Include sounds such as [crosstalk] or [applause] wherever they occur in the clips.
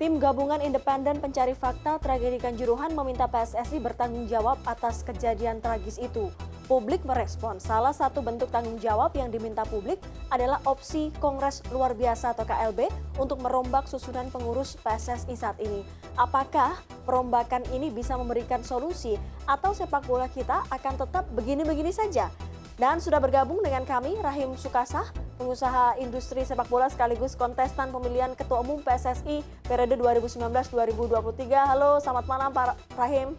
Tim Gabungan Independen Pencari Fakta Tragedi Kanjuruhan meminta PSSI bertanggung jawab atas kejadian tragis itu. Publik merespon salah satu bentuk tanggung jawab yang diminta publik adalah opsi Kongres Luar Biasa atau KLB untuk merombak susunan pengurus PSSI saat ini. Apakah perombakan ini bisa memberikan solusi atau sepak bola kita akan tetap begini-begini saja? Dan sudah bergabung dengan kami Rahim Sukasah, pengusaha industri sepak bola sekaligus kontestan pemilihan Ketua Umum PSSI periode 2019-2023. Halo, selamat malam Pak Rahim.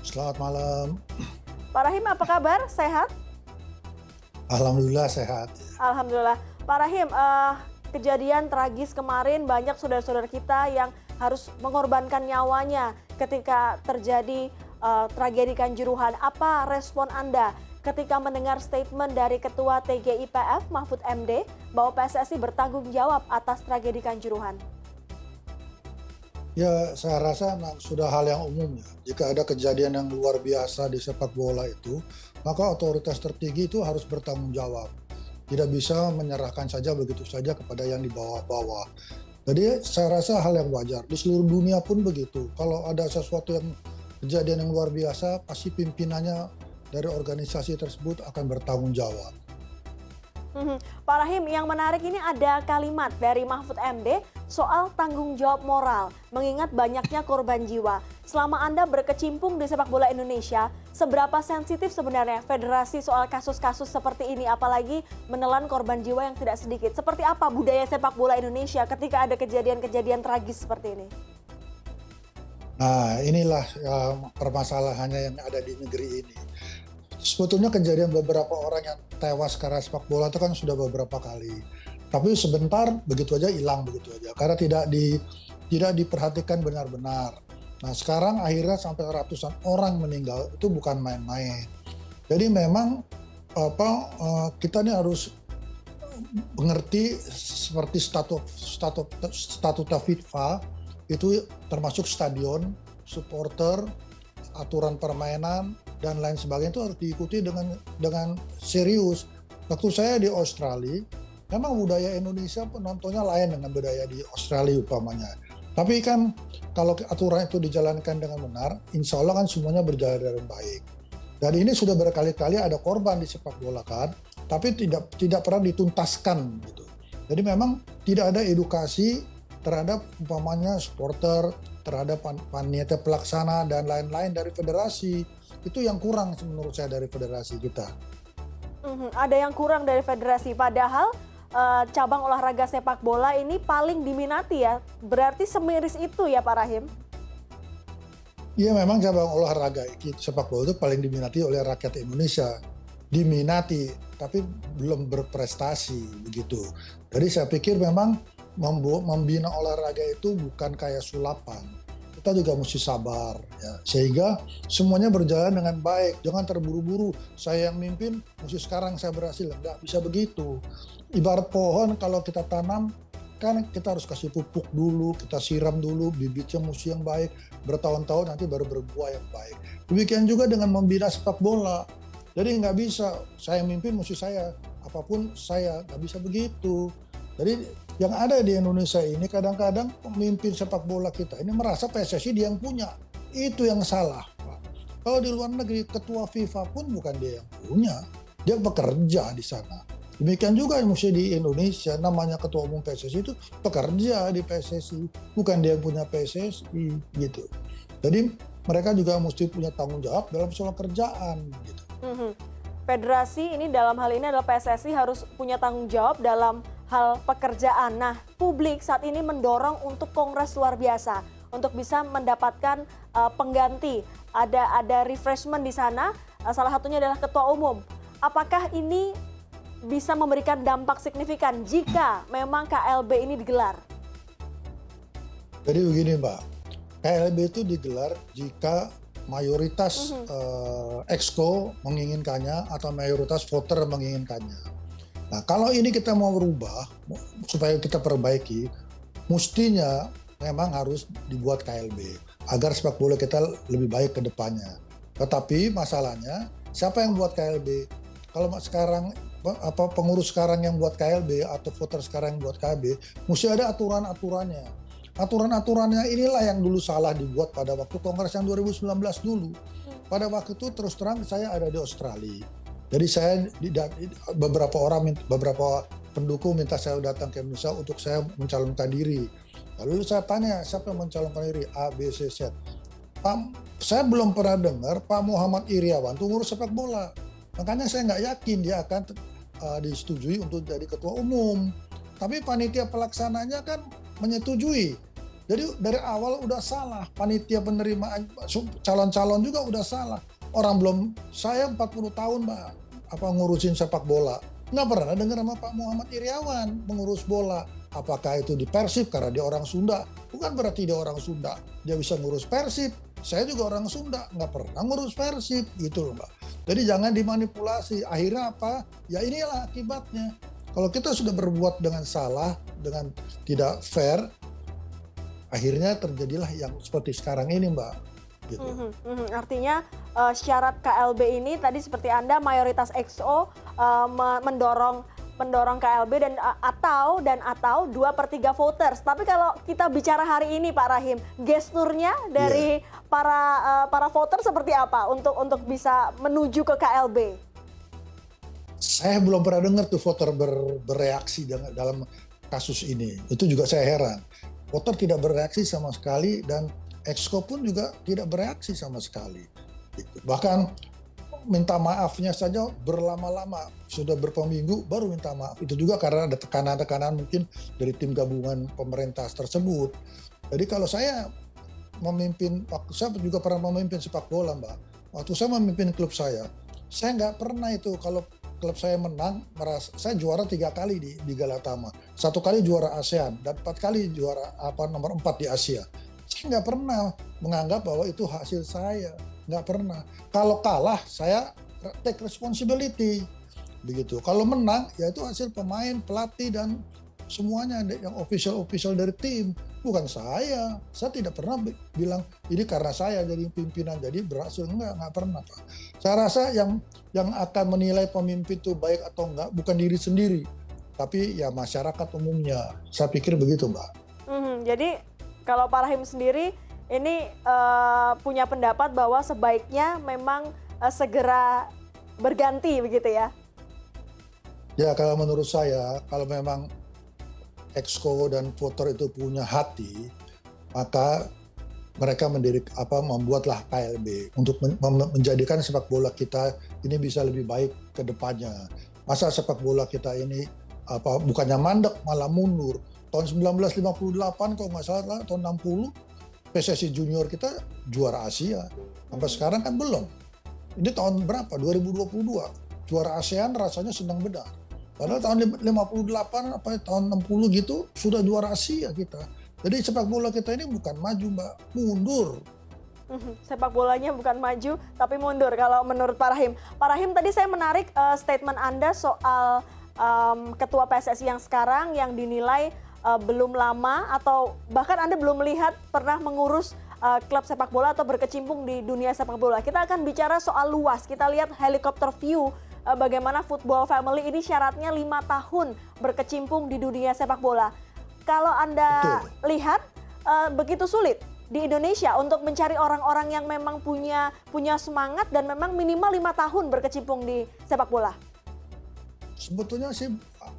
Selamat malam. Pak Rahim, apa kabar? Sehat? Alhamdulillah sehat. Alhamdulillah. Pak Rahim, uh, kejadian tragis kemarin banyak saudara-saudara kita yang harus mengorbankan nyawanya ketika terjadi uh, tragedi Kanjuruhan. Apa respon Anda ketika mendengar statement dari Ketua TGIPF Mahfud MD bahwa PSSI bertanggung jawab atas tragedi Kanjuruhan? Ya, saya rasa sudah hal yang umum ya. Jika ada kejadian yang luar biasa di sepak bola itu, maka otoritas tertinggi itu harus bertanggung jawab. Tidak bisa menyerahkan saja begitu saja kepada yang di bawah-bawah. Jadi saya rasa hal yang wajar. Di seluruh dunia pun begitu. Kalau ada sesuatu yang kejadian yang luar biasa, pasti pimpinannya dari organisasi tersebut akan bertanggung jawab. Hmm, Pak Rahim, yang menarik ini ada kalimat dari Mahfud MD soal tanggung jawab moral, mengingat banyaknya korban jiwa. Selama Anda berkecimpung di sepak bola Indonesia, seberapa sensitif sebenarnya federasi soal kasus-kasus seperti ini, apalagi menelan korban jiwa yang tidak sedikit? Seperti apa budaya sepak bola Indonesia ketika ada kejadian-kejadian tragis seperti ini? Nah, inilah ya, permasalahannya yang ada di negeri ini sebetulnya kejadian beberapa orang yang tewas karena sepak bola itu kan sudah beberapa kali. Tapi sebentar begitu aja hilang begitu aja karena tidak di tidak diperhatikan benar-benar. Nah sekarang akhirnya sampai ratusan orang meninggal itu bukan main-main. Jadi memang apa uh, kita ini harus mengerti seperti statut statut statuta FIFA itu termasuk stadion, supporter, aturan permainan, dan lain sebagainya itu harus diikuti dengan dengan serius. Waktu saya di Australia, memang budaya Indonesia penontonnya lain dengan budaya di Australia upamanya. Tapi kan kalau aturan itu dijalankan dengan benar, insya Allah kan semuanya berjalan dengan baik. Dan ini sudah berkali-kali ada korban di sepak bola kan, tapi tidak tidak pernah dituntaskan gitu. Jadi memang tidak ada edukasi terhadap umpamanya supporter, terhadap panitia pelaksana dan lain-lain dari federasi itu yang kurang menurut saya dari federasi kita. Mm-hmm. Ada yang kurang dari federasi, padahal uh, cabang olahraga sepak bola ini paling diminati ya. Berarti semiris itu ya Pak Rahim? Iya memang cabang olahraga sepak bola itu paling diminati oleh rakyat Indonesia. Diminati, tapi belum berprestasi begitu. Jadi saya pikir memang membina olahraga itu bukan kayak sulapan kita juga mesti sabar ya. Sehingga semuanya berjalan dengan baik. Jangan terburu-buru. Saya yang mimpin mesti sekarang saya berhasil. Nggak bisa begitu. Ibarat pohon kalau kita tanam kan kita harus kasih pupuk dulu kita siram dulu bibitnya mesti yang baik. Bertahun-tahun nanti baru berbuah yang baik. Demikian juga dengan membina sepak bola. Jadi nggak bisa. Saya mimpin mesti saya. Apa pun saya nggak bisa begitu. Jadi yang ada di Indonesia ini kadang-kadang pemimpin sepak bola kita ini merasa PSSI dia yang punya. Itu yang salah. Kalau di luar negeri ketua FIFA pun bukan dia yang punya. Dia bekerja di sana. Demikian juga yang mesti di Indonesia namanya ketua umum PSSI itu pekerja di PSSI, bukan dia yang punya PSSI gitu. Jadi mereka juga mesti punya tanggung jawab dalam soal kerjaan gitu. -hmm. Federasi ini dalam hal ini adalah PSSI harus punya tanggung jawab dalam hal pekerjaan. Nah, publik saat ini mendorong untuk kongres luar biasa untuk bisa mendapatkan uh, pengganti. Ada ada refreshment di sana. Uh, salah satunya adalah ketua umum. Apakah ini bisa memberikan dampak signifikan jika memang KLB ini digelar? Jadi begini, Mbak. KLB itu digelar jika mayoritas mm -hmm. uh, exco menginginkannya atau mayoritas voter menginginkannya. Nah, kalau ini kita mau berubah supaya kita perbaiki, mestinya memang harus dibuat KLB agar sepak bola kita lebih baik ke depannya. Tetapi masalahnya siapa yang buat KLB? Kalau sekarang apa pengurus sekarang yang buat KLB atau voter sekarang yang buat KLB, mesti ada aturan-aturannya. aturan-aturannya inilah yang dulu salah dibuat pada waktu kongres yang 2019 dulu. Pada waktu itu terus terang saya ada di Australia. Jadi saya beberapa orang beberapa pendukung minta saya datang ke Indonesia untuk saya mencalonkan diri. Lalu saya tanya siapa yang mencalonkan diri A, B, C, Z. Pak, saya belum pernah dengar Pak Muhammad Iriawan itu ngurus sepak bola. Makanya saya nggak yakin dia akan uh, disetujui untuk jadi ketua umum. Tapi panitia pelaksananya kan menyetujui. Jadi dari awal udah salah, panitia penerimaan calon-calon juga udah salah. Orang belum, saya 40 tahun mbak, apa ngurusin sepak bola. Nggak pernah dengar sama Pak Muhammad Iriawan mengurus bola. Apakah itu di Persib karena dia orang Sunda? Bukan berarti dia orang Sunda. Dia bisa ngurus Persib. Saya juga orang Sunda, nggak pernah ngurus Persib gitu loh mbak. Jadi jangan dimanipulasi. Akhirnya apa? Ya inilah akibatnya. Kalau kita sudah berbuat dengan salah, dengan tidak fair, akhirnya terjadilah yang seperti sekarang ini, Mbak. Gitu. Mm -hmm, mm -hmm. Artinya uh, syarat KLB ini tadi seperti Anda mayoritas XO uh, mendorong mendorong KLB dan uh, atau dan atau dua per tiga voters. Tapi kalau kita bicara hari ini Pak Rahim, gesturnya dari yeah. para uh, para voter seperti apa untuk untuk bisa menuju ke KLB? saya belum pernah dengar tuh voter ber, bereaksi dalam kasus ini. Itu juga saya heran. Voter tidak bereaksi sama sekali dan exco pun juga tidak bereaksi sama sekali. Gitu. Bahkan minta maafnya saja berlama-lama sudah berapa minggu baru minta maaf itu juga karena ada tekanan-tekanan mungkin dari tim gabungan pemerintah tersebut jadi kalau saya memimpin saya juga pernah memimpin sepak bola mbak waktu saya memimpin klub saya saya nggak pernah itu kalau klub saya menang, merasa saya juara tiga kali di, di Galatama. Satu kali juara ASEAN dan empat kali juara apa nomor empat di Asia. Nggak pernah menganggap bahwa itu hasil saya, nggak pernah. Kalau kalah saya take responsibility begitu. Kalau menang ya itu hasil pemain, pelatih dan semuanya yang official-official dari tim bukan saya. Saya tidak pernah bilang ini karena saya jadi pimpinan jadi berhasil enggak, enggak pernah Pak. Saya rasa yang yang akan menilai pemimpin itu baik atau enggak bukan diri sendiri, tapi ya masyarakat umumnya. Saya pikir begitu Mbak. Hmm, jadi kalau Pak Rahim sendiri ini uh, punya pendapat bahwa sebaiknya memang uh, segera berganti begitu ya? Ya kalau menurut saya kalau memang exco dan voter itu punya hati, maka mereka mendirik apa membuatlah KLB untuk men menjadikan sepak bola kita ini bisa lebih baik ke depannya. Masa sepak bola kita ini apa bukannya mandek malah mundur. Tahun 1958 kalau nggak salah tahun 60 PSSI junior kita juara Asia. Sampai sekarang kan belum. Ini tahun berapa? 2022. Juara ASEAN rasanya sedang benar. Padahal tahun 58 apa tahun 60 gitu sudah juara Asia kita. Jadi sepak bola kita ini bukan maju mbak, mundur. Mhm, sepak bolanya bukan maju tapi mundur kalau menurut Pak Rahim. Pak Rahim tadi saya menarik uh, statement Anda soal um, ketua PSSI yang sekarang yang dinilai uh, belum lama atau bahkan Anda belum melihat pernah mengurus uh, klub sepak bola atau berkecimpung di dunia sepak bola. Kita akan bicara soal luas. Kita lihat helikopter view uh, bagaimana football family ini syaratnya lima tahun berkecimpung di dunia sepak bola. Kalau Anda Betul. lihat uh, begitu sulit di Indonesia untuk mencari orang-orang yang memang punya punya semangat dan memang minimal lima tahun berkecimpung di sepak bola. Sebetulnya sih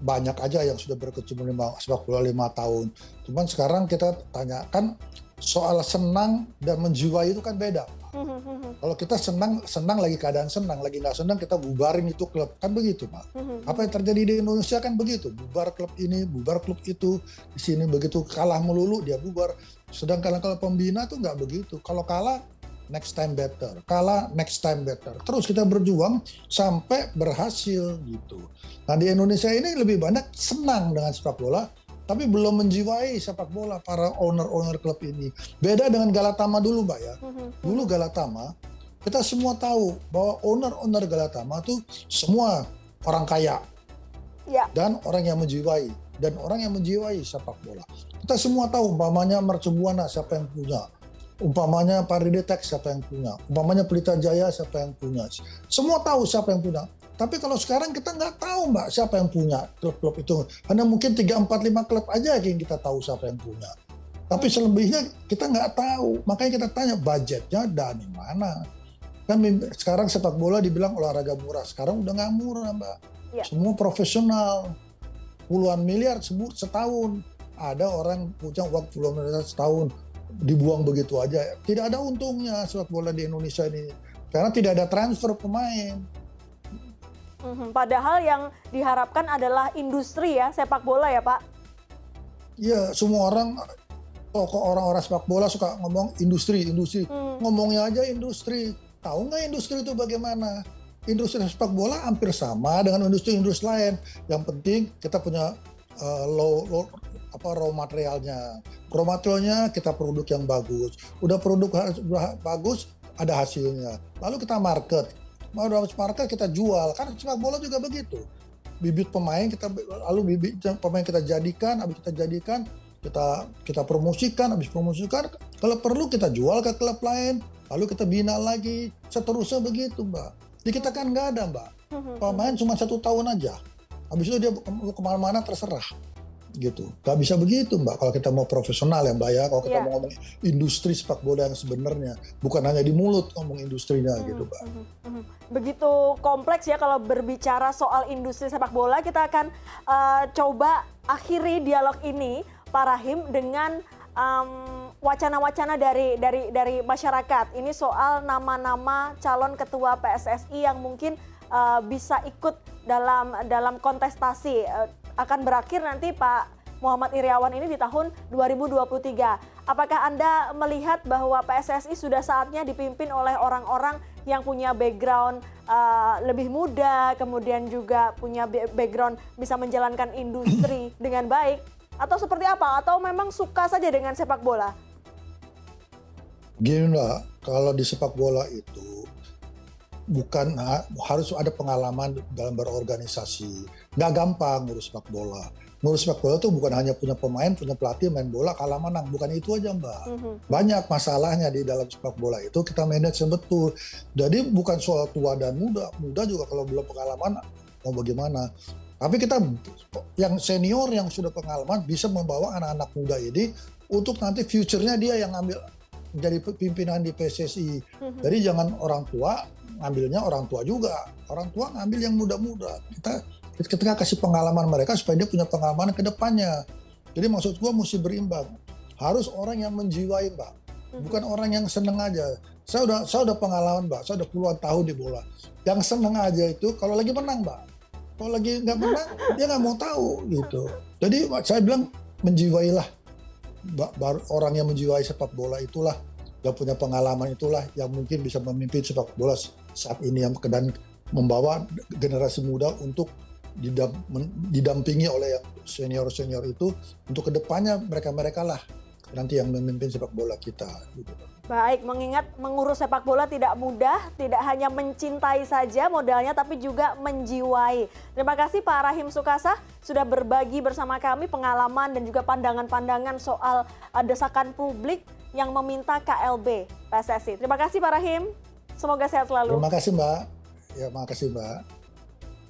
banyak aja yang sudah berkecimpung di sepak bola lima tahun. Cuman sekarang kita tanyakan soal senang dan menjiwai itu kan beda. [laughs] Kalau kita senang, senang lagi keadaan senang, lagi nggak senang kita bubarin itu klub kan begitu, Pak. [laughs] Apa yang terjadi di Indonesia kan begitu, bubar klub ini, bubar klub itu, di sini begitu kalah melulu dia bubar. Sedangkan kalau pembina tuh nggak begitu. Kalau kalah next time better, kalah next time better. Terus kita berjuang sampai berhasil gitu. Nah di Indonesia ini lebih banyak senang dengan sepak bola, tapi belum menjiwai sepak bola para owner-owner klub ini. Beda dengan Galatama dulu, Mbak ya. Mhm. Dulu Galatama kita semua tahu bahwa owner-owner Galatama tuh semua orang kaya. Ya. Dan orang yang menjiwai dan orang yang menjiwai sepak bola. Kita semua tahu umpamanya Mercubuana siapa yang punya. Umpamanya Paridetek siapa yang punya. Umpamanya Pelita Jaya siapa yang punya. Semua tahu siapa yang punya. Tapi kalau sekarang kita nggak tahu mbak siapa yang punya klub-klub itu. Hanya mungkin 3, 4, 5 klub aja yang kita tahu siapa yang punya. Tapi selebihnya kita nggak tahu. Makanya kita tanya budgetnya dari mana. Kan sekarang sepak bola dibilang olahraga murah. Sekarang udah nggak murah, Mbak. Ya. Semua profesional. Puluhan miliar setahun. Ada orang punya uang puluhan miliar setahun dibuang begitu aja. Tidak ada untungnya sepak bola di Indonesia ini. Karena tidak ada transfer pemain. Mhm, padahal yang diharapkan adalah industri ya sepak bola ya Pak. Iya, semua orang tokoh orang-orang sepak bola suka ngomong industri, industri. Hmm. Ngomongnya aja industri. Tahu nggak industri itu bagaimana? Industri sepak bola hampir sama dengan industri-industri lain. Yang penting kita punya uh, low, low apa raw materialnya. Raw materialnya kita produk yang bagus. Udah produk bagus, ada hasilnya. Lalu kita market. Mau dapat market kita jual. Kan sepak bola juga begitu bibit pemain kita lalu bibit pemain kita jadikan habis kita jadikan kita kita promosikan habis promosikan kalau perlu kita jual ke klub lain lalu kita bina lagi seterusnya begitu mbak di kita kan nggak ada mbak mhm. pemain cuma satu tahun aja habis itu dia ke mana-mana terserah gitu. Gak bisa begitu Mbak kalau kita mau profesional ya Mbak ya. Kalau kita yeah. mau ngomong industri sepak bola yang sebenarnya, bukan hanya di mulut ngomong industrinya hmm, gitu Mbak. Hmm, hmm. Begitu kompleks ya kalau berbicara soal industri sepak bola, kita akan uh, coba akhiri dialog ini Pak Rahim dengan wacana-wacana um, dari dari dari masyarakat. Ini soal nama-nama calon ketua PSSI yang mungkin uh, bisa ikut dalam dalam kontestasi. Uh, akan berakhir nanti Pak Muhammad Iriawan ini di tahun 2023. Apakah Anda melihat bahwa PSSI sudah saatnya dipimpin oleh orang-orang yang punya background uh, lebih muda, kemudian juga punya background bisa menjalankan industri [clears throat] dengan baik? Atau seperti apa? Atau memang suka saja dengan sepak bola? Gini lah, kalau di sepak bola itu bukan harus ada pengalaman dalam berorganisasi. Gak gampang ngurus sepak bola. Ngurus sepak bola itu bukan hanya punya pemain, punya pelatih, main bola, kalah menang. Bukan itu aja mbak. Mm-hmm. Banyak masalahnya di dalam sepak bola itu kita manage betul. Jadi bukan soal tua dan muda. Muda juga kalau belum pengalaman mau bagaimana. Tapi kita yang senior yang sudah pengalaman bisa membawa anak-anak muda ini untuk nanti future-nya dia yang ambil jadi pimpinan di PSSI. Mm-hmm. Jadi jangan orang tua ngambilnya orang tua juga. Orang tua ngambil yang muda-muda. Kita ketika kasih pengalaman mereka supaya dia punya pengalaman ke depannya. Jadi maksud gua mesti berimbang. Harus orang yang menjiwai, Mbak. Mhm. Bukan orang yang seneng aja. Saya udah saya udah pengalaman, Mbak. Saya udah puluhan tahun di bola. Yang seneng aja itu kalau lagi menang, Mbak. Kalau lagi nggak menang, [laughs] dia nggak mau tahu gitu. Jadi saya bilang menjiwailah orang yang menjiwai sepak bola itulah yang punya pengalaman itulah yang mungkin bisa memimpin sepak bola saat ini yang dan membawa generasi muda untuk didampingi oleh yang senior-senior itu untuk ke depannya mereka-mereka lah nanti yang memimpin sepak bola kita. Gitu. Baik, mengingat mengurus sepak bola tidak mudah, tidak hanya mencintai saja modalnya, tapi juga menjiwai. Terima kasih Pak Rahim Sukasa sudah berbagi bersama kami pengalaman dan juga pandangan-pandangan soal uh, desakan publik yang meminta KLB PSSI. Terima kasih Pak Rahim, semoga sehat selalu. Terima kasih Mbak. Ya, terima kasih Mbak.